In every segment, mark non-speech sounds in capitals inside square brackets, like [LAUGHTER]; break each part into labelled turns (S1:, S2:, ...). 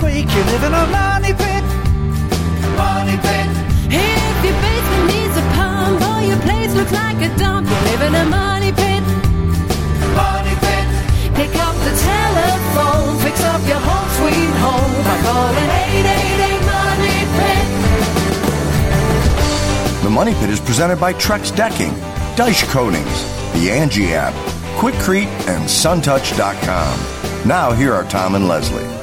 S1: this week, you live in a money pit. Money pit.
S2: If your basement needs a pump or your place looks like a dump, you live in a money pit.
S1: Money pit.
S2: Pick up the telephone, fix up your home sweet home by calling 888 Money Pit.
S3: The Money Pit is presented by Trex Decking, Daich Coatings, the Angie app, Quikrete, and SunTouch.com. Now, here are Tom and Leslie.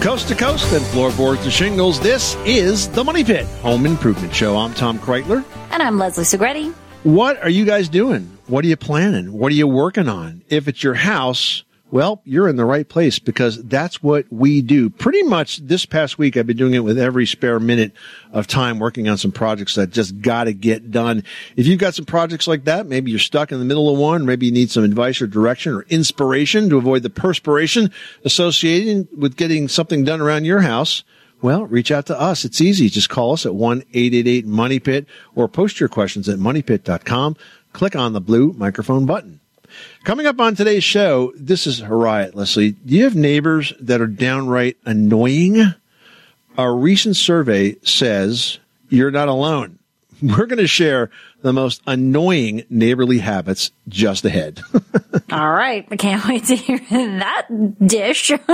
S4: Coast to coast and floorboards to shingles, this is the Money Pit Home Improvement Show. I'm Tom Kraeutler.
S5: And I'm Leslie Segrete.
S4: What are you guys doing? What are you planning? What are you working on? If it's your house, well, you're in the right place because that's what we do. Pretty much this past week, I've been doing it with every spare minute of time working on some projects that just got to get done. If you've got some projects like that, maybe you're stuck in the middle of one, maybe you need some advice or direction or inspiration to avoid the perspiration associated with getting something done around your house. Well, reach out to us. It's easy. Just call us at 1-888-MONEYPIT or post your questions at moneypit.com. Click on the blue microphone button. Coming up on today's show, this is Harriet, Leslie. Do you have neighbors that are downright annoying? A recent survey says you're not alone. [LAUGHS] We're going to share the most annoying neighborly habits just ahead. [LAUGHS]
S5: All right. I can't wait to hear [LAUGHS] that dish. [LAUGHS]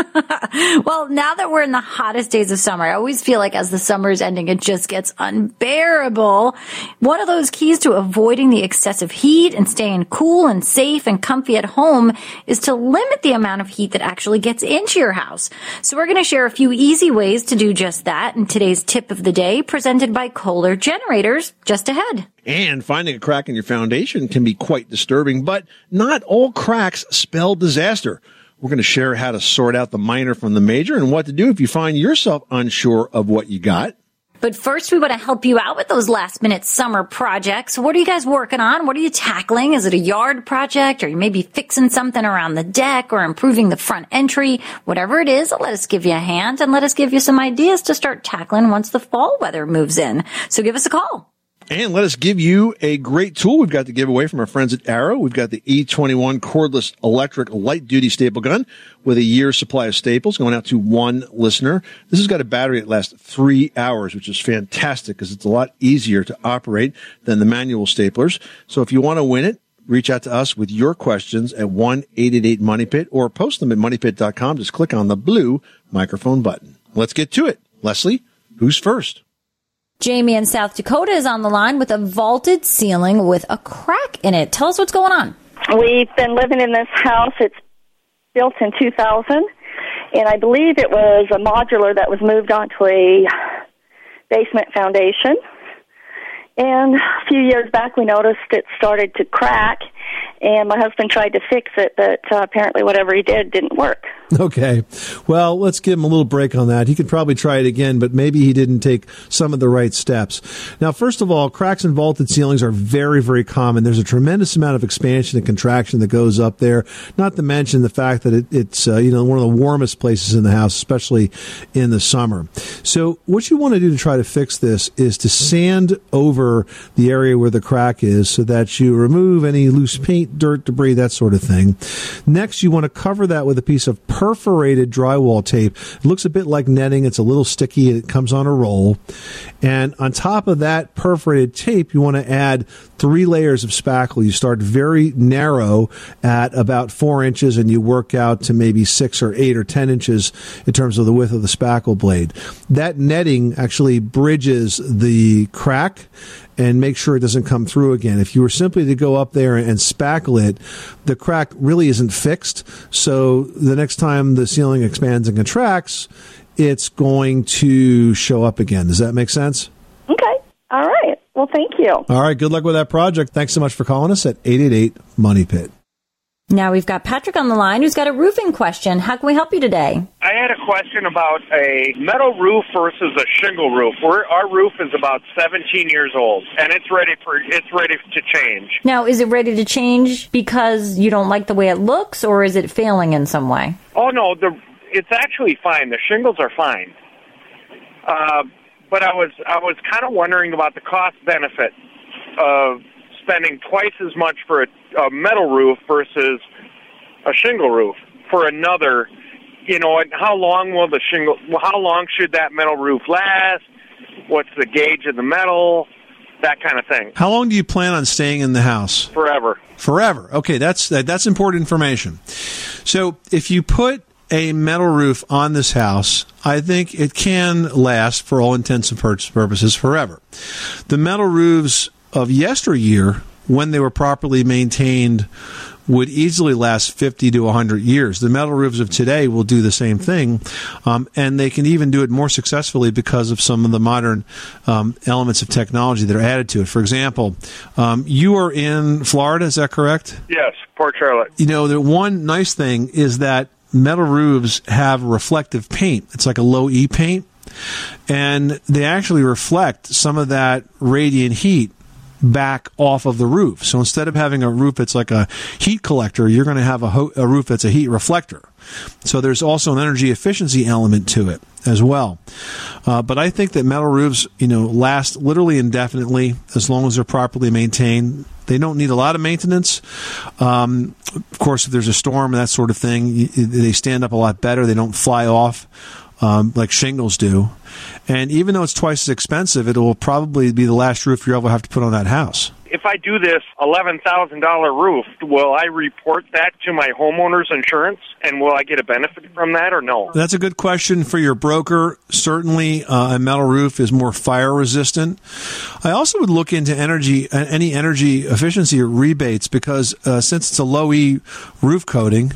S5: well, now that we're in the hottest days of summer, I always feel like as the summer is ending, it just gets unbearable. One of those keys to avoiding the excessive heat and staying cool and safe and comfy at home is to limit the amount of heat that actually gets into your house. So we're going to share a few easy ways to do just that in today's tip of the day presented by Kohler Generators just ahead.
S4: And finding a crack in your foundation can be quite disturbing, but not all cracks spell disaster. We're going to share how to sort out the minor from the major and what to do if you find yourself unsure of what you got.
S5: But first, we want to help you out with those last minute summer projects. What are you guys working on? What are you tackling? Is it a yard project or you may be fixing something around the deck or improving the front entry? Whatever it is, let us give you a hand and let us give you some ideas to start tackling once the fall weather moves in. So give us a call.
S4: And let us give you a great tool we've got to give away from our friends at Arrow. We've got the E21 cordless electric light duty staple gun with a year's supply of staples going out to one listener. This has got a battery that lasts three hours, which is fantastic because it's a lot easier to operate than the manual staplers. So if you want to win it, reach out to us with your questions at 1-888-MONEYPIT or post them at moneypit.com. Just click on the blue microphone button. Let's get to it. Leslie, who's first?
S5: Jamie in South Dakota is on the line with a vaulted ceiling with a crack in it. Tell us what's going on.
S6: We've been living in this house. It's built in 2000, and I believe it was a modular that was moved onto a basement foundation. And a few years back, we noticed it started to crack, and my husband tried to fix it, but uh, apparently, whatever he did didn't work. [LAUGHS]
S7: Okay. Well, let's give him a little break on that. He could probably try it again, but maybe he didn't take some of the right steps. Now, first of all, cracks in vaulted ceilings are very, very common. There's a tremendous amount of expansion and contraction that goes up there, not to mention the fact that it, it's, uh, you know, one of the warmest places in the house, especially in the summer. So what you want to do to try to fix this is to sand over the area where the crack is so that you remove any loose paint, dirt, debris, that sort of thing. Next, you want to cover that with a piece of perforated drywall tape. It looks a bit like netting. It's a little sticky. It comes on a roll. And on top of that perforated tape, you want to add three layers of spackle. You start very narrow at about four inches and you work out to maybe six or eight or 10 inches in terms of the width of the spackle blade. That netting actually bridges the crack and make sure it doesn't come through again. If you were simply to go up there and spackle it, the crack really isn't fixed. So the next time the ceiling expands and contracts, it's going to show up again. Does that make sense?
S6: Okay. All right. Well, thank you.
S7: All right. Good luck with that project. Thanks so much for calling us at 888 Money Pit.
S5: Now we've got Patrick on the line who's got a roofing question. How can we help you today?
S8: I had a question about a metal roof versus a shingle roof. We're, our roof is about 17 years old, and it's ready for it's ready to change.
S5: Now, is it ready to change because you don't like the way it looks, or is it failing in some way?
S8: Oh no, the it's actually fine. The shingles are fine. Uh, but I was I was kind of wondering about the cost benefit of spending twice as much for a, a metal roof versus a shingle roof for another you know, and how long will the shingle? How long should that metal roof last? What's the gauge of the metal? That kind of thing.
S7: How long do you plan on staying in the house?
S8: Forever.
S7: Forever. Okay, that's that, that's important information. So if you put a metal roof on this house, I think it can last for all intents and purposes forever. The metal roofs of yesteryear, when they were properly maintained, would easily last 50 to 100 years. The metal roofs of today will do the same thing, um, and they can even do it more successfully because of some of the modern um, elements of technology that are added to it. For example, um, you are in Florida, is that correct?
S8: Yes, Port Charlotte.
S7: You know, the one nice thing is that metal roofs have reflective paint. It's like a low E paint, and they actually reflect some of that radiant heat back off of the roof. So instead of having a roof that's like a heat collector, you're going to have a, ho- a roof that's a heat reflector. So there's also an energy efficiency element to it as well. Uh, but I think that metal roofs, you know, last literally indefinitely as long as they're properly maintained. They don't need a lot of maintenance. Um, of course, if there's a storm and that sort of thing, they stand up a lot better. They don't fly off um, like shingles do. And even though it's twice as expensive, it will probably be the last roof you ever have to put on that house.
S8: If I do this eleven thousand dollar roof, will I report that to my homeowner's insurance, and will I get a benefit from that or no?
S7: That's a good question for your broker. Certainly, uh, a metal roof is more fire resistant. I also would look into energy, any energy efficiency rebates because uh, since it's a low E roof coating,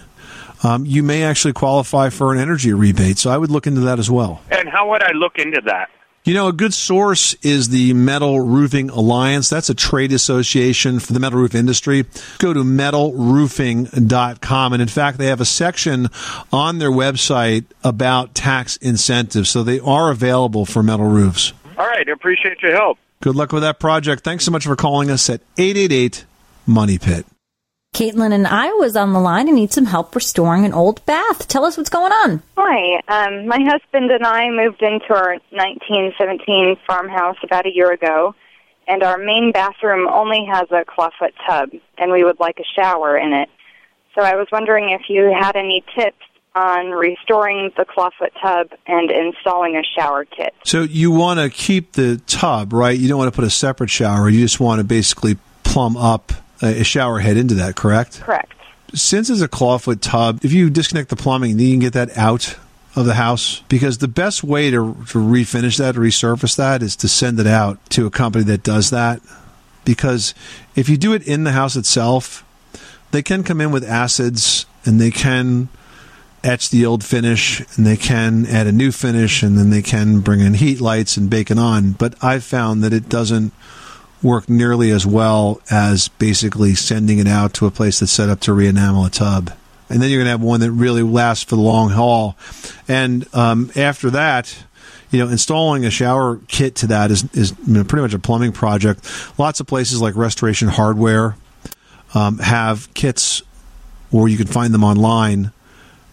S7: um, you may actually qualify for an energy rebate. So I would look into that as well.
S8: And how would I look into that?
S7: You know, a good source is the Metal Roofing Alliance. That's a trade association for the metal roof industry. Go to metalroofing.com. And in fact, they have a section on their website about tax incentives. So they are available for metal roofs.
S8: All right, I appreciate your help.
S7: Good luck with that project. Thanks so much for calling us at 888 Money Pit.
S5: Caitlin and I was on the line and need some help restoring an old bath. Tell us what's going on.
S9: Hi. Um, my husband and I moved into our 1917 farmhouse about a year ago, and our main bathroom only has a clawfoot tub, and we would like a shower in it. So I was wondering if you had any tips on restoring the clawfoot tub and installing a shower kit.
S7: So you want to keep the tub, right? You don't want to put a separate shower. You just want to basically plumb up a shower head into that, correct?
S9: Correct.
S7: Since it's a clawfoot tub, if you disconnect the plumbing, then you can get that out of the house because the best way to, to refinish that, to resurface that, is to send it out to a company that does that. Because if you do it in the house itself, they can come in with acids and they can etch the old finish and they can add a new finish and then they can bring in heat lights and bake it on. But I've found that it doesn't work nearly as well as basically sending it out to a place that's set up to re-enamel a tub. And then you're going to have one that really lasts for the long haul. And um, after that, you know, installing a shower kit to that is, is pretty much a plumbing project. Lots of places like Restoration Hardware um, have kits, or you can find them online,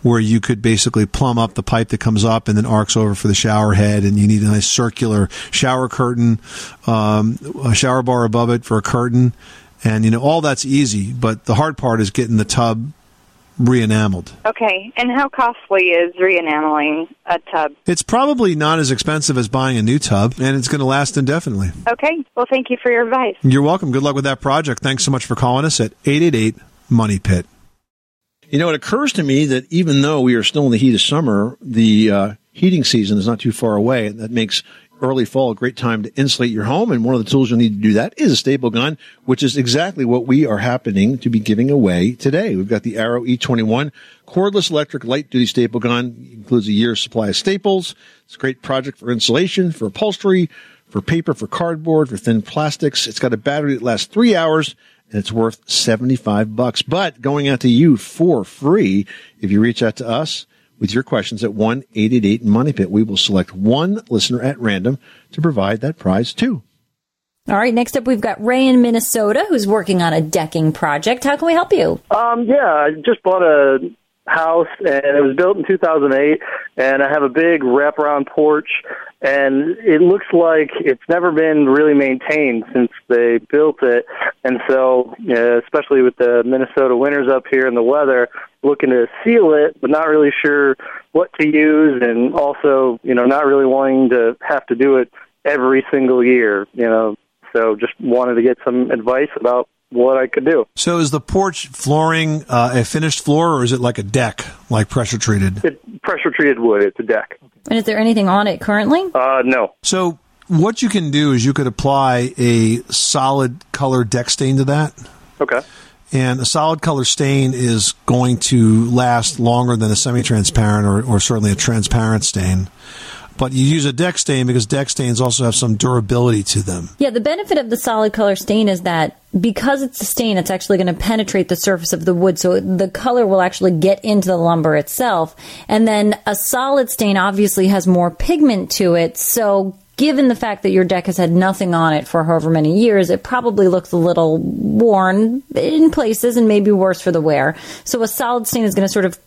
S7: where you could basically plumb up the pipe that comes up and then arcs over for the shower head, and you need a nice circular shower curtain, um, a shower bar above it for a curtain, and you know all that's easy. But the hard part is getting the tub re-enameled.
S9: Okay. And how costly is re-enameling a tub?
S7: It's probably not as expensive as buying a new tub, and it's going to last indefinitely.
S9: Okay. Well, thank you for your advice.
S7: You're welcome. Good luck with that project. Thanks so much for calling us at 888 Money Pit.
S4: You know, it occurs to me that even though we are still in the heat of summer, the uh, heating season is not too far away. And that makes early fall a great time to insulate your home. And one of the tools you'll need to do that is a staple gun, which is exactly what we are happening to be giving away today. We've got the Arrow E21 cordless electric light duty staple gun. It includes a year's supply of staples. It's a great project for insulation, for upholstery, for paper, for cardboard, for thin plastics. It's got a battery that lasts three hours it's worth 75 bucks. But going out to you for free if you reach out to us with your questions at 1-888 Money Pit. We will select one listener at random to provide that prize too.
S5: All right, next up we've got Ray in Minnesota who's working on a decking project. How can we help you?
S10: Um, yeah, I just bought a house, and it was built in 2008. And I have a big wraparound porch, and it looks like it's never been really maintained since they built it. And so, uh, especially with the Minnesota winters up here and the weather, looking to seal it, but not really sure what to use, and also, you know, not really wanting to have to do it every single year. You know, so just wanted to get some advice about what I could do.
S7: So is the porch flooring uh, a finished floor, or is it like a deck, like pressure treated?
S10: It, pressure treated wood. It's a deck.
S5: And is there anything on it currently?
S10: Uh, no.
S7: So what you can do is you could apply a solid color deck stain to that.
S10: Okay.
S7: And a solid color stain is going to last longer than a semi-transparent or, or certainly a transparent stain. But you use a deck stain because deck stains also have some durability to them.
S5: Yeah, the benefit of the solid color stain is that because it's a stain, it's actually going to penetrate the surface of the wood, so the color will actually get into the lumber itself. And then a solid stain obviously has more pigment to it, so given the fact that your deck has had nothing on it for however many years, it probably looks a little worn in places and maybe worse for the wear. So a solid stain is going to sort of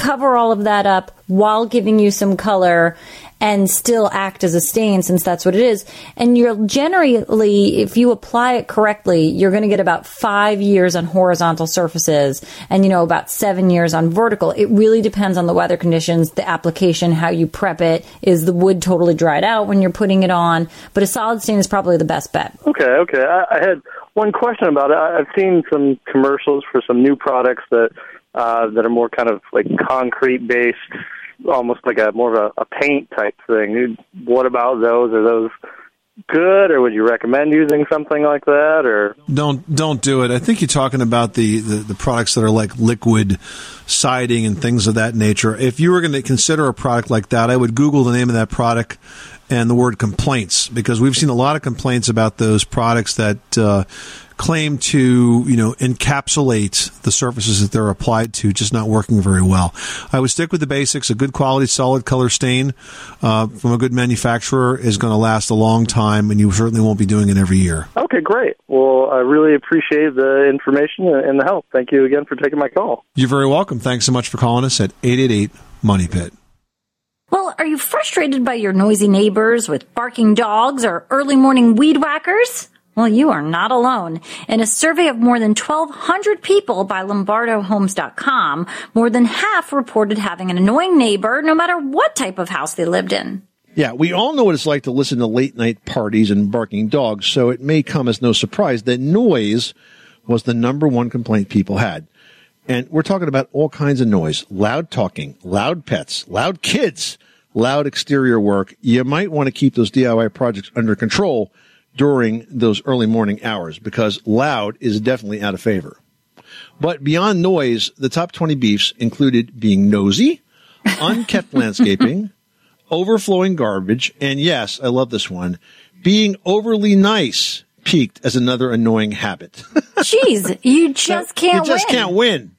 S5: cover all of that up while giving you some color and still act as a stain since that's what it is. And you're generally, if you apply it correctly, you're going to get about five years on horizontal surfaces and, you know, about seven years on vertical. It really depends on the weather conditions, the application, how you prep it. Is the wood totally dried out when you're putting it on? But a solid stain is probably the best bet.
S10: Okay, okay. I, I had one question about it. I, I've seen some commercials for some new products that uh, that are more kind of like concrete based, almost like a more of a, a paint type thing. What about those? Are those good, or would you recommend using something like that? Or
S7: Don't don't do it. I think you're talking about the, the, the products that are like liquid siding and things of that nature. If you were going to consider a product like that, I would Google the name of that product and the word complaints because we've seen a lot of complaints about those products that uh, claim to you know encapsulate the surfaces that they're applied to, just not working very well. I would stick with the basics. A good quality solid color stain uh, from a good manufacturer is going to last a long time, and you certainly won't be doing it every year.
S10: okay, great. Well, I really appreciate the information and the help. Thank you again for taking my call.
S7: You're very welcome. Thanks so much for calling us at 888 Money Pit.
S5: Well, are you frustrated by your noisy neighbors with barking dogs or early morning weed whackers? Well, you are not alone. In a survey of more than 1,200 people by LombardoHomes.com, more than half reported having an annoying neighbor no matter what type of house they lived in.
S4: Yeah, we all know what it's like to listen to late night parties and barking dogs, so it may come as no surprise that noise was the number one complaint people had. And we're talking about all kinds of noise loud talking, loud pets, loud kids, loud exterior work. You might want to keep those DIY projects under control during those early morning hours because loud is definitely out of favor. But beyond noise, the top 20 beefs included being nosy, [LAUGHS] unkept landscaping, overflowing garbage, and yes, I love this one, being overly nice peaked as another annoying habit. [LAUGHS]
S5: Jeez, you just can't
S4: you just
S5: win.
S4: can't win.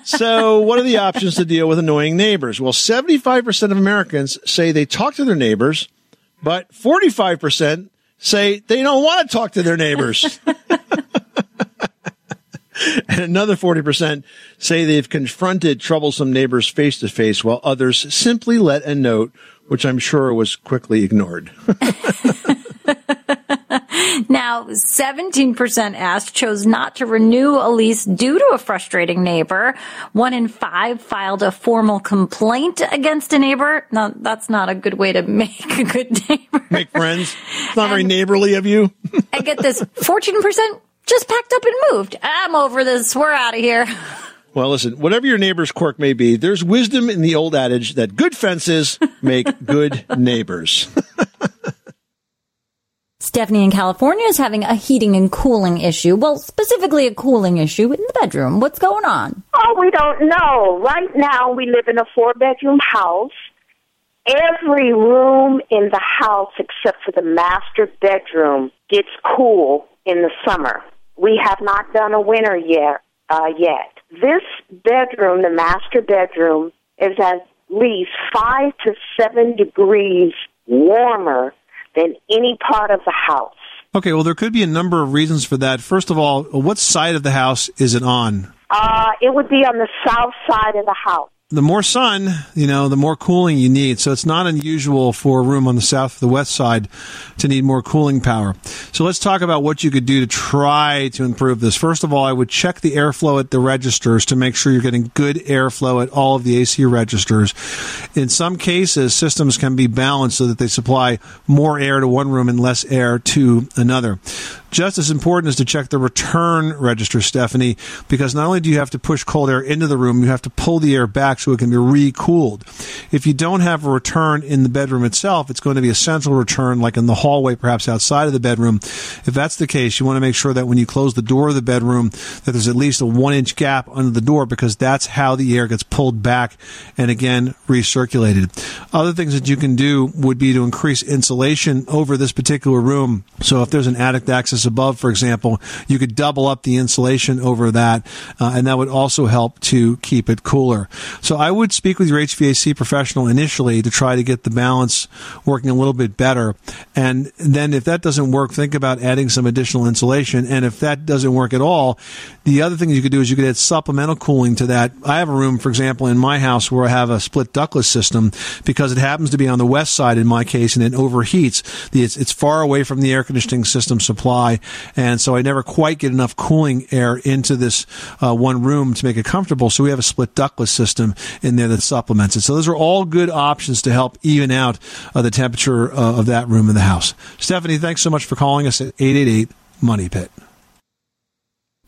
S4: [LAUGHS] so, what are the options to deal with annoying neighbors? Well, 75% of Americans say they talk to their neighbors, but 45% say they don't want to talk to their neighbors. [LAUGHS] and another 40% say they've confronted troublesome neighbors face to face, while others simply let a note, which I'm sure was quickly ignored.
S5: Now, 17% asked chose not to renew a lease due to a frustrating neighbor. One in five filed a formal complaint against a neighbor. Now, that's not a good way to make a good neighbor.
S4: Make friends. It's not very neighborly of you. [LAUGHS]
S5: I get this 14% just packed up and moved. I'm over this. We're out of here.
S4: Well, listen, whatever your neighbor's quirk may be, there's wisdom in the old adage that good fences make good neighbors. [LAUGHS]
S5: Stephanie in California is having a heating and cooling issue. Well, specifically a cooling issue in the bedroom. What's going on?
S11: Oh, we don't know. Right now, we live in a four bedroom house. Every room in the house, except for the master bedroom, gets cool in the summer. We have not done a winter yet. Uh, yet, this bedroom, the master bedroom, is at least five to seven degrees warmer than any part of the house.
S7: Okay, well, there could be a number of reasons for that. First of all, what side of the house is it on?
S11: Uh, it would be on the south side of the house.
S7: The more sun, you know, the more cooling you need. So it's not unusual for a room on the south the west side to need more cooling power. So let's talk about what you could do to try to improve this. First of all, I would check the airflow at the registers to make sure you're getting good airflow at all of the AC registers. In some cases, systems can be balanced so that they supply more air to one room and less air to another. Just as important is to check the return register, Stephanie, because not only do you have to push cold air into the room, you have to pull the air back so it can be re-cooled. If you don't have a return in the bedroom itself, it's going to be a central return, like in the hallway, perhaps outside of the bedroom. If that's the case, you want to make sure that when you close the door of the bedroom, that there's at least a one inch gap under the door because that's how the air gets pulled back and again recirculated. Other things that you can do would be to increase insulation over this particular room. So if there's an attic access above, for example, you could double up the insulation over that, uh, and that would also help to keep it cooler. So I would speak with your HVAC professional initially to try to get the balance working a little bit better. And then if that doesn't work, think about adding some additional insulation. And if that doesn't work at all, the other thing you could do is you could add supplemental cooling to that. I have a room, for example, in my house where I have a split ductless system because it happens to be on the west side in my case and it overheats. It's, it's far away from the air conditioning system supply. And so I never quite get enough cooling air into this uh, one room to make it comfortable. So we have a split ductless system in there that supplements it. So those are all good options to help even out uh, the temperature uh, of that room in the house. Stephanie, thanks so much for calling us at 888 Money Pit.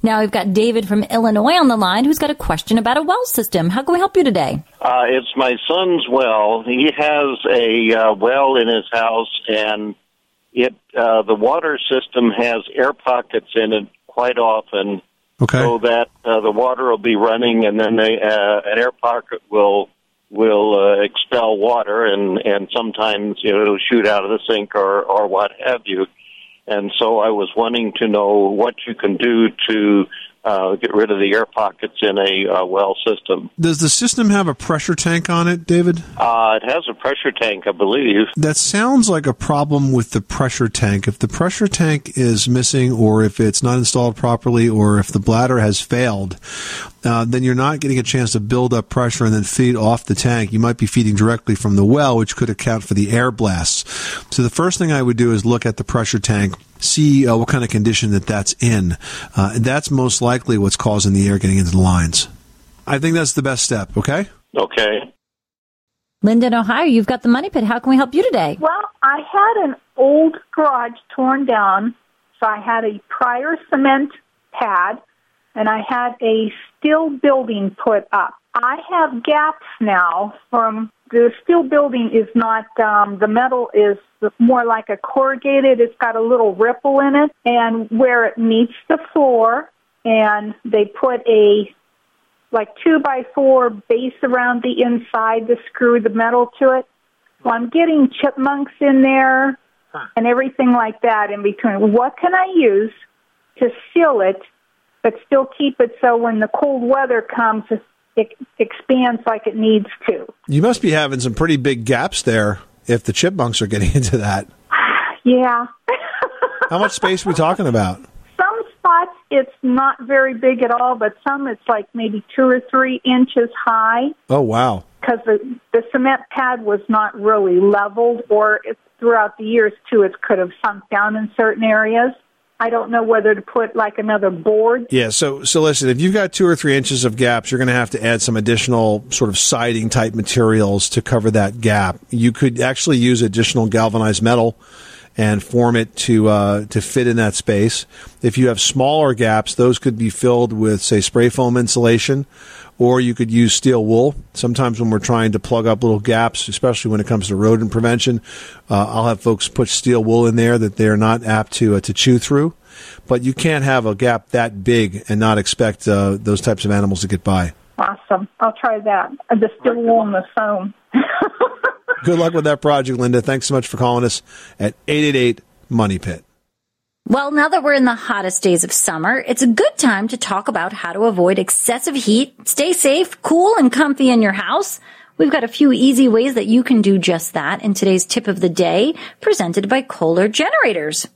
S5: Now we've got David from Illinois on the line who's got a question about a well system. How can we help you today?
S12: Uh, it's my son's well. He has a uh, well in his house, and it uh, the water system has air pockets in it quite often,
S7: Okay.
S12: so that uh, the water will be running, and then they, uh, an air pocket will will uh, expel water, and and sometimes you know it'll shoot out of the sink or or what have you. And so I was wanting to know what you can do to uh, get rid of the air pockets in a uh, well system.
S7: Does the system have a pressure tank on it, David?
S12: Uh, it has a pressure tank, I believe.
S7: That sounds like a problem with the pressure tank. If the pressure tank is missing, or if it's not installed properly, or if the bladder has failed, uh, then you're not getting a chance to build up pressure and then feed off the tank. You might be feeding directly from the well, which could account for the air blasts. So the first thing I would do is look at the pressure tank, see uh, what kind of condition that that's in. Uh, that's most likely what's causing the air getting into the lines. I think that's the best step. Okay.
S12: Okay.
S5: Linda in Ohio, you've got the money pit. How can we help you today?
S13: Well, I had an old garage torn down, so I had a prior cement pad and I had a steel building put up. I have gaps now from the steel building is not um, the metal is more like a corrugated. It's got a little ripple in it, and where it meets the floor, and they put a like two by four base around the inside to screw the metal to it. Well, I'm getting chipmunks in there and everything like that in between. What can I use to seal it, but still keep it so when the cold weather comes, it expands like it needs to?
S7: You must be having some pretty big gaps there if the chipmunks are getting [LAUGHS] into that.
S13: Yeah.
S7: How much space are we talking about?
S13: Some spots it's not very big at all, but some it's like maybe two or three inches high
S7: Oh, wow.
S13: because the the cement pad was not really leveled, or throughout the years too, it could have sunk down in certain areas. I don't know whether to put like another board.
S7: Yeah, so so listen, if you've got two or three inches of gaps, you're going to have to add some additional sort of siding type materials to cover that gap. You could actually use additional galvanized metal and form it to uh, to fit in that space. If you have smaller gaps, those could be filled with say spray foam insulation, or you could use steel wool. Sometimes when we're trying to plug up little gaps, especially when it comes to rodent prevention, uh, I'll have folks put steel wool in there that they're not apt to uh, to chew through. But you can't have a gap that big and not expect uh, those types of animals to get by.
S13: Awesome. I'll try that. The steel wool and the foam. [LAUGHS]
S7: Good luck with that project, Linda. Thanks so much for calling us at 888 Money Pit.
S5: Well, now that we're in the hottest days of summer, it's a good time to talk about how to avoid excessive heat, stay safe, cool, and comfy in your house. We've got a few easy ways that you can do just that in today's tip of the day, presented by Kohler Generators.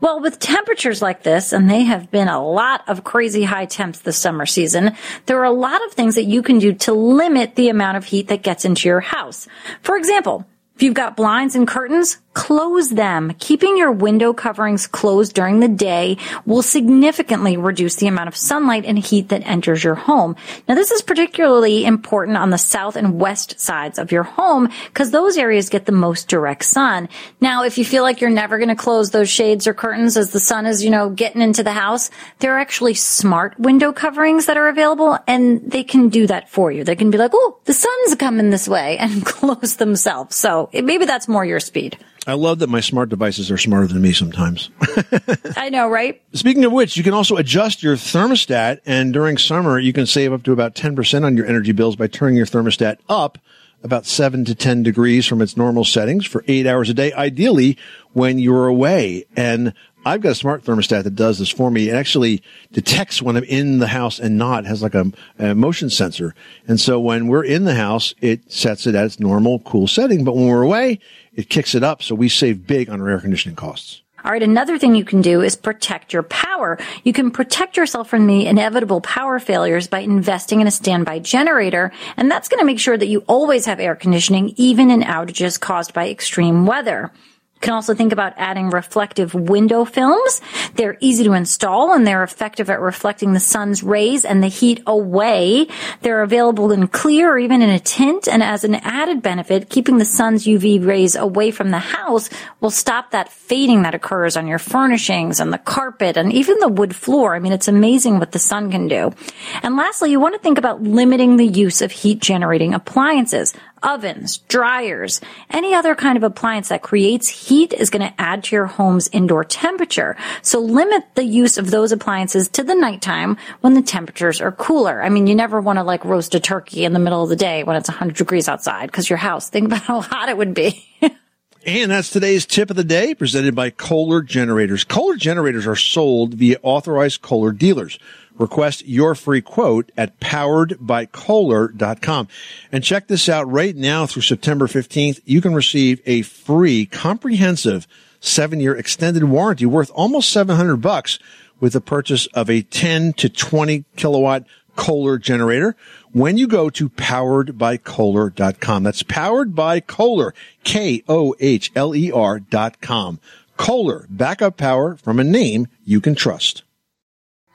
S5: Well, with temperatures like this, and they have been a lot of crazy high temps this summer season, there are a lot of things that you can do to limit the amount of heat that gets into your house. For example, if you've got blinds and curtains, close them. Keeping your window coverings closed during the day will significantly reduce the amount of sunlight and heat that enters your home. Now, this is particularly important on the south and west sides of your home because those areas get the most direct sun. Now, if you feel like you're never going to close those shades or curtains as the sun is, you know, getting into the house, there are actually smart window coverings that are available and they can do that for you. They can be like, oh, the sun's coming this way [LAUGHS] and close themselves. So maybe that's more your speed.
S4: I love that my smart devices are smarter than me sometimes. [LAUGHS]
S5: I know, right?
S4: Speaking of which, you can also adjust your thermostat, and during summer, you can save up to about 10% on your energy bills by turning your thermostat up about 7 to 10 degrees from its normal settings for 8 hours a day, ideally when you're away. And I've got a smart thermostat that does this for me. It actually detects when I'm in the house and not. Has like a, a, motion sensor. And so when we're in the house, it sets it at its normal cool setting. But when we're away, it kicks it up. So we save big on our air conditioning costs.
S5: All right. Another thing you can do is protect your power. You can protect yourself from the inevitable power failures by investing in a standby generator. And that's going to make sure that you always have air conditioning, even in outages caused by extreme weather. You can also think about adding reflective window films. They're easy to install and they're effective at reflecting the sun's rays and the heat away. They're available in clear or even in a tint. And as an added benefit, keeping the sun's UV rays away from the house will stop that fading that occurs on your furnishings and the carpet and even the wood floor. I mean, it's amazing what the sun can do. And lastly, you want to think about limiting the use of heat generating appliances ovens, dryers, any other kind of appliance that creates heat is going to add to your home's indoor temperature. So limit the use of those appliances to the nighttime when the temperatures are cooler. I mean, you never want to like roast a turkey in the middle of the day when it's 100 degrees outside because your house, think about [LAUGHS] how hot it would be.
S4: And that's today's tip of the day presented by Kohler Generators. Kohler Generators are sold via authorized Kohler dealers. Request your free quote at poweredbykohler.com. And check this out right now through September 15th. You can receive a free comprehensive seven year extended warranty worth almost 700 bucks with the purchase of a 10 to 20 kilowatt Kohler generator when you go to poweredbykohler.com. That's powered by Kohler, K-O-H-L-E-R dot com. Kohler, backup power from a name you can trust.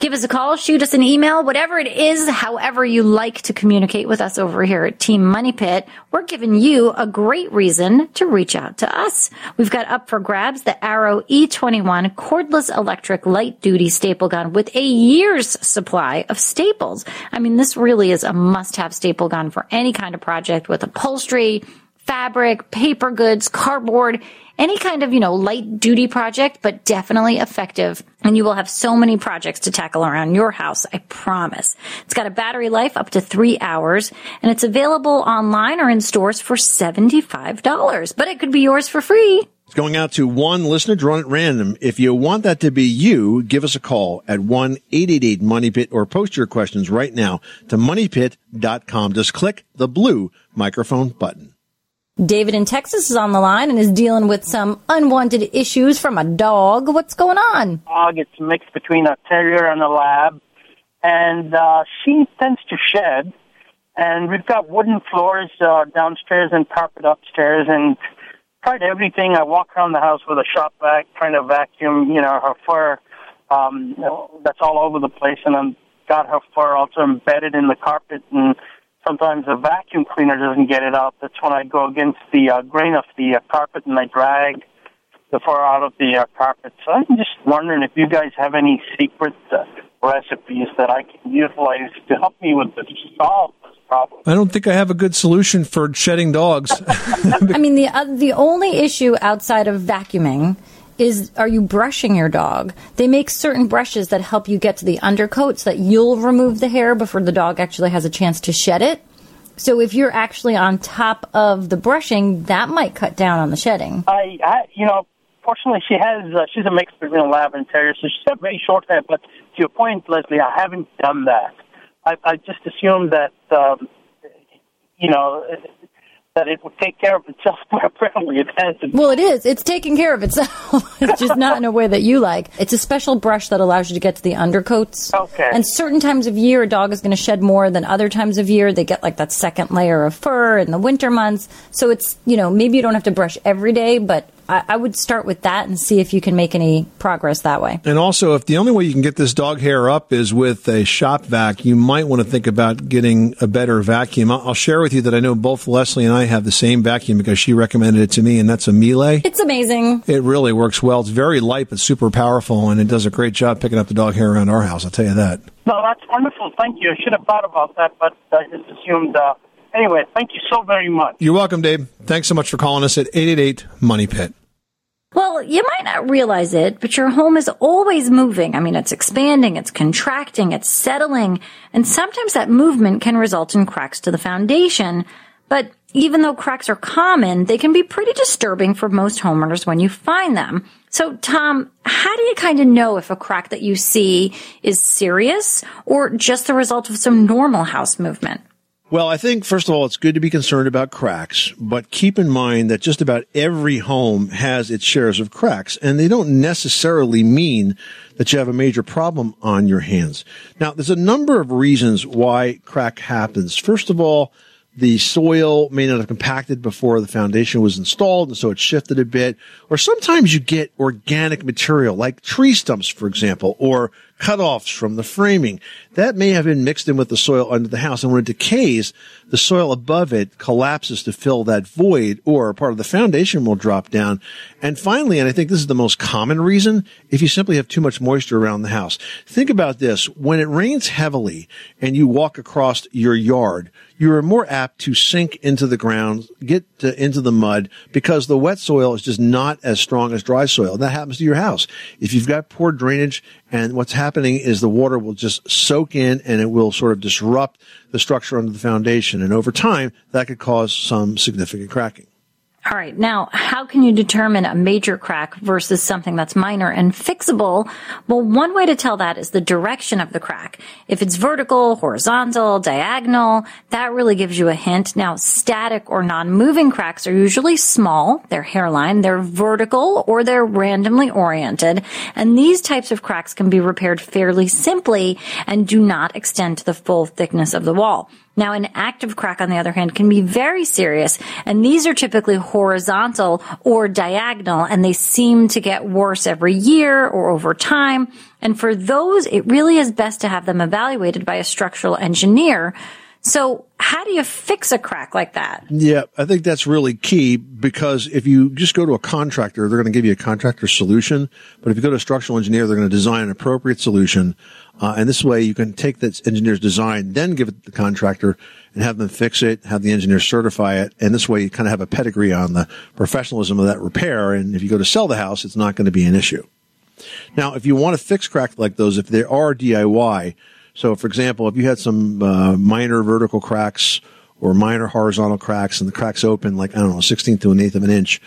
S5: Give us a call, shoot us an email, whatever it is, however you like to communicate with us over here at Team Money Pit. We're giving you a great reason to reach out to us. We've got up for grabs the Arrow E21 cordless electric light duty staple gun with a year's supply of staples. I mean, this really is a must have staple gun for any kind of project with upholstery, fabric, paper goods, cardboard, any kind of, you know, light duty project, but definitely effective. And you will have so many projects to tackle around your house. I promise. It's got a battery life up to three hours and it's available online or in stores for $75, but it could be yours for free.
S4: It's going out to one listener drawn at random. If you want that to be you, give us a call at 1-888-MONEYPIT or post your questions right now to moneypit.com. Just click the blue microphone button.
S5: David in Texas is on the line and is dealing with some unwanted issues from a dog. What's going on?
S14: Dog, it's mixed between a terrier and a lab, and uh, she tends to shed. And we've got wooden floors uh, downstairs and carpet upstairs, and tried everything. I walk around the house with a shop vac, trying to vacuum, you know, her fur. Um, that's all over the place, and I've got her fur also embedded in the carpet and sometimes a vacuum cleaner doesn't get it out. That's when I go against the uh, grain of the uh, carpet and I drag the fur out of the uh, carpet. So I'm just wondering if you guys have any secret uh, recipes that I can utilize to help me with this solve this problem.
S7: I don't think I have a good solution for shedding dogs. [LAUGHS]
S5: I mean, the uh, the only issue outside of vacuuming is are you brushing your dog? They make certain brushes that help you get to the undercoat so that you'll remove the hair before the dog actually has a chance to shed it. So if you're actually on top of the brushing, that might cut down on the shedding.
S14: I, I you know, fortunately she has uh, she's a mix between a lab and terrier, so she's got very short hair. But to your point, Leslie, I haven't done that. I, I just assumed that um, you know that it would take care of itself, [LAUGHS] but apparently it hasn't.
S5: Well, it is. It's taking care of itself. [LAUGHS] it's just not in a way that you like. It's a special brush that allows you to get to the undercoats.
S14: Okay.
S5: And certain times of year, a dog is going to shed more than other times of year. They get like that second layer of fur in the winter months. So it's, you know, maybe you don't have to brush every day, but I, I would start with that and see if you can make any progress that way.
S7: And also, if the only way you can get this dog hair up is with a shop vac, you might want to think about getting a better vacuum. I'll, I'll share with you that I know both Leslie and I have the same vacuum because she recommended it to me, and that's a Miele.
S5: It's amazing.
S7: It really works well. It's very light but super powerful, and it does a great job picking up the dog hair around our house. I'll tell you that.
S14: No, that's wonderful. Thank you. I should have thought about that, but I just assumed. Uh, anyway, thank you so very much.
S7: You're welcome, Dave. Thanks so much for calling us at 888 Money Pit.
S5: Well, you might not realize it, but your home is always moving. I mean, it's expanding, it's contracting, it's settling, and sometimes that movement can result in cracks to the foundation. But even though cracks are common, they can be pretty disturbing for most homeowners when you find them. So, Tom, how do you kind of know if a crack that you see is serious or just the result of some normal house movement?
S4: Well, I think, first of all, it's good to be concerned about cracks, but keep in mind that just about every home has its shares of cracks, and they don't necessarily mean that you have a major problem on your hands. Now, there's a number of reasons why crack happens. First of all, the soil may not have compacted before the foundation was installed, and so it shifted a bit. Or sometimes you get organic material, like tree stumps, for example, or cutoffs from the framing. That may have been mixed in with the soil under the house, and when it decays, the soil above it collapses to fill that void, or part of the foundation will drop down. And finally, and I think this is the most common reason, if you simply have too much moisture around the house. Think about this. When it rains heavily and you walk across your yard, you are more apt to sink into the ground, get to, into the mud because the wet soil is just not as strong as dry soil. That happens to your house. If you've got poor drainage and what's happening is the water will just soak in and it will sort of disrupt the structure under the foundation. And over time, that could cause some significant cracking.
S5: All right. Now, how can you determine a major crack versus something that's minor and fixable? Well, one way to tell that is the direction of the crack. If it's vertical, horizontal, diagonal, that really gives you a hint. Now, static or non-moving cracks are usually small. They're hairline. They're vertical or they're randomly oriented. And these types of cracks can be repaired fairly simply and do not extend to the full thickness of the wall. Now, an active crack, on the other hand, can be very serious, and these are typically horizontal or diagonal, and they seem to get worse every year or over time. And for those, it really is best to have them evaluated by a structural engineer. So, how do you fix a crack like that?
S4: Yeah, I think that's really key because if you just go to a contractor, they're going to give you a contractor solution. But if you go to a structural engineer, they're going to design an appropriate solution. Uh, and this way you can take that engineer's design, then give it to the contractor and have them fix it, have the engineer certify it. And this way you kind of have a pedigree on the professionalism of that repair. And if you go to sell the house, it's not going to be an issue. Now, if you want to fix cracks like those, if they are DIY, so for example, if you had some uh, minor vertical cracks or minor horizontal cracks and the cracks open like, I don't know, 16th to an eighth of an inch,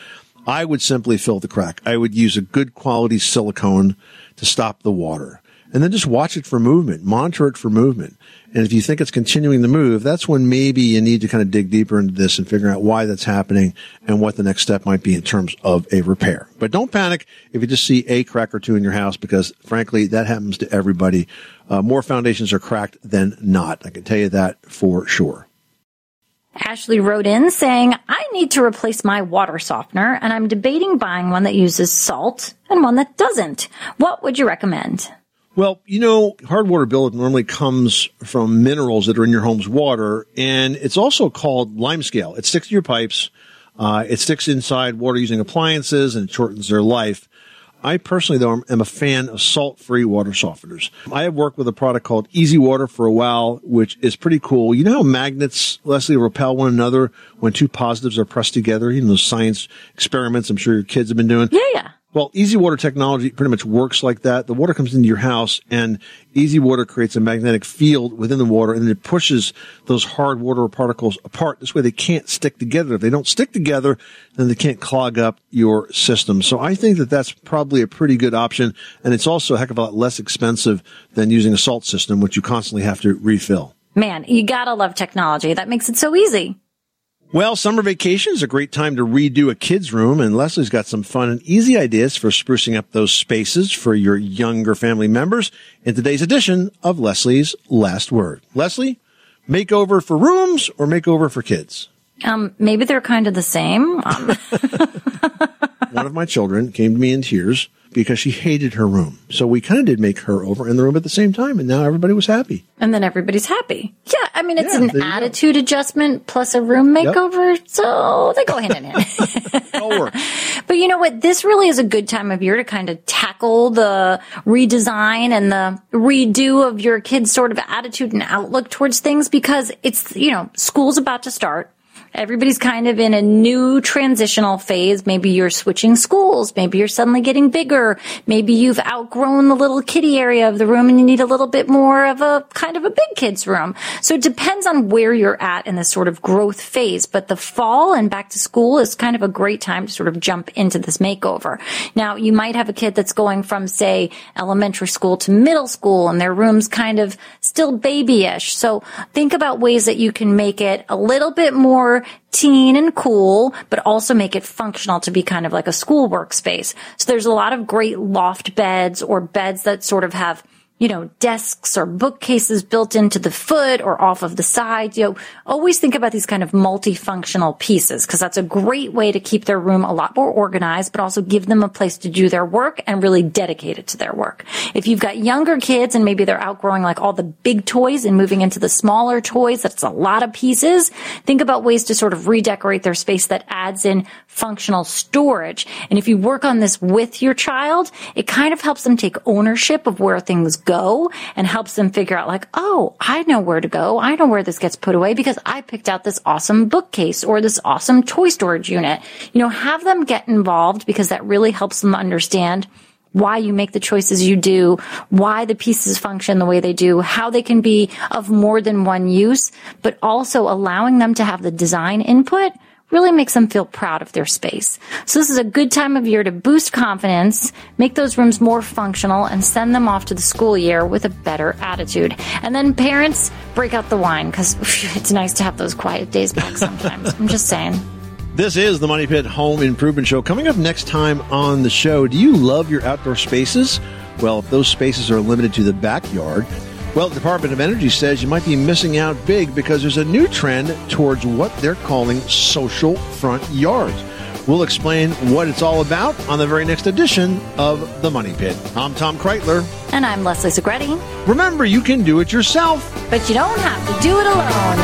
S4: I would simply fill the crack. I would use a good quality silicone to stop the water and then just watch it for movement, monitor it for movement. And if you think it's continuing to move, that's when maybe you need to kind of dig deeper into this and figure out why that's happening and what the next step might be in terms of a repair. But don't panic if you just see a crack or two in your house because frankly, that happens to everybody. Uh, more foundations are cracked than not. I can tell you that for sure.
S5: Ashley wrote in saying, I need to replace my water softener and I'm debating buying one that uses salt and one that doesn't. What would you recommend?
S4: Well, you know, hard water billet normally comes from minerals that are in your home's water, and it's also called lime scale. It sticks to your pipes. Uh, it sticks inside water using appliances and it shortens their life. I personally, though, am a fan of salt-free water softeners. I have worked with a product called Easy Water for a while, which is pretty cool. You know how magnets, Leslie, repel one another when two positives are pressed together? You know, those science experiments I'm sure your kids have been doing.
S5: Yeah, yeah.
S4: Well, Easy Water technology pretty much works like that. The water comes into your house and Easy Water creates a magnetic field within the water and it pushes those hard water particles apart. This way they can't stick together. If they don't stick together, then they can't clog up your system. So I think that that's probably a pretty good option. And it's also a heck of a lot less expensive than using a salt system, which you constantly have to refill.
S5: Man, you gotta love technology. That makes it so easy.
S4: Well, summer vacation is a great time to redo a kid's room, and Leslie's got some fun and easy ideas for sprucing up those spaces for your younger family members in today's edition of Leslie's Last Word. Leslie, makeover for rooms or makeover for kids?
S5: Um, maybe they're kind of the same. Um, [LAUGHS]
S4: One of my children came to me in tears because she hated her room. So we kind of did make her over in the room at the same time, and now everybody was happy.
S5: and then everybody's happy. Yeah, I mean, it's
S4: Yeah,
S5: an
S4: you go.
S5: attitude adjustment plus a room
S4: Yep.
S5: makeover, so they go hand in hand. [LAUGHS] But you know what? This really is a good time of year to kind of tackle the redesign and the redo of your kids' sort of attitude and outlook towards things because it's, you know, school's about to start. Everybody's kind of in a new transitional phase. Maybe you're switching schools. Maybe you're suddenly getting bigger. Maybe you've outgrown the little kitty area of the room and you need a little bit more of a kind of a big kid's room. So it depends on where you're at in this sort of growth phase. But the fall and back to school is kind of a great time to sort of jump into this makeover. Now, you might have a kid that's going from, say, elementary school to middle school and their room's kind of still babyish. So think about ways that you can make it a little bit more teen and cool, but also make it functional to be kind of like a school workspace. So there's a lot of great loft beds or beds that sort of have you know, desks or bookcases built into the foot or off of the side. You know, always think about these kind of multifunctional pieces because that's a great way to keep their room a lot more organized, but also give them a place to do their work and really dedicate it to their work. If you've got younger kids and maybe they're outgrowing like all the big toys and moving into the smaller toys, that's a lot of pieces. Think about ways to sort of redecorate their space that adds in functional storage. And if you work on this with your child, it kind of helps them take ownership of where things go and helps them figure out like, oh, I know where to go. I know where this gets put away because I picked out this awesome bookcase or this awesome toy storage unit. You know, have them get involved because that really helps them understand why you make the choices you do, why the pieces function the way they do, how they can be of more than one use, but also allowing them to have the design input really makes them feel proud of their space. So this is a good time of year to boost confidence, make those rooms more functional, and send them off to the school year with a better attitude. And then parents, break out the wine because [LAUGHS] it's nice to have those quiet days back sometimes. I'm just saying.
S4: This is the Money Pit Home Improvement Show. Coming up next time on the show, do you love your outdoor spaces? Well, if those spaces are limited to the backyard, well, the Department of Energy says you might be missing out big because there's a new trend towards what they're calling social front yards. We'll explain what it's all about on the very next edition of The Money Pit. I'm Tom Kraeutler.
S5: And I'm Leslie Segrete.
S4: Remember, you can do it yourself.
S5: But you don't have to do it alone.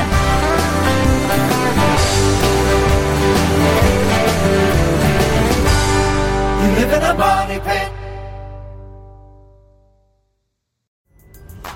S1: You live in a money pit.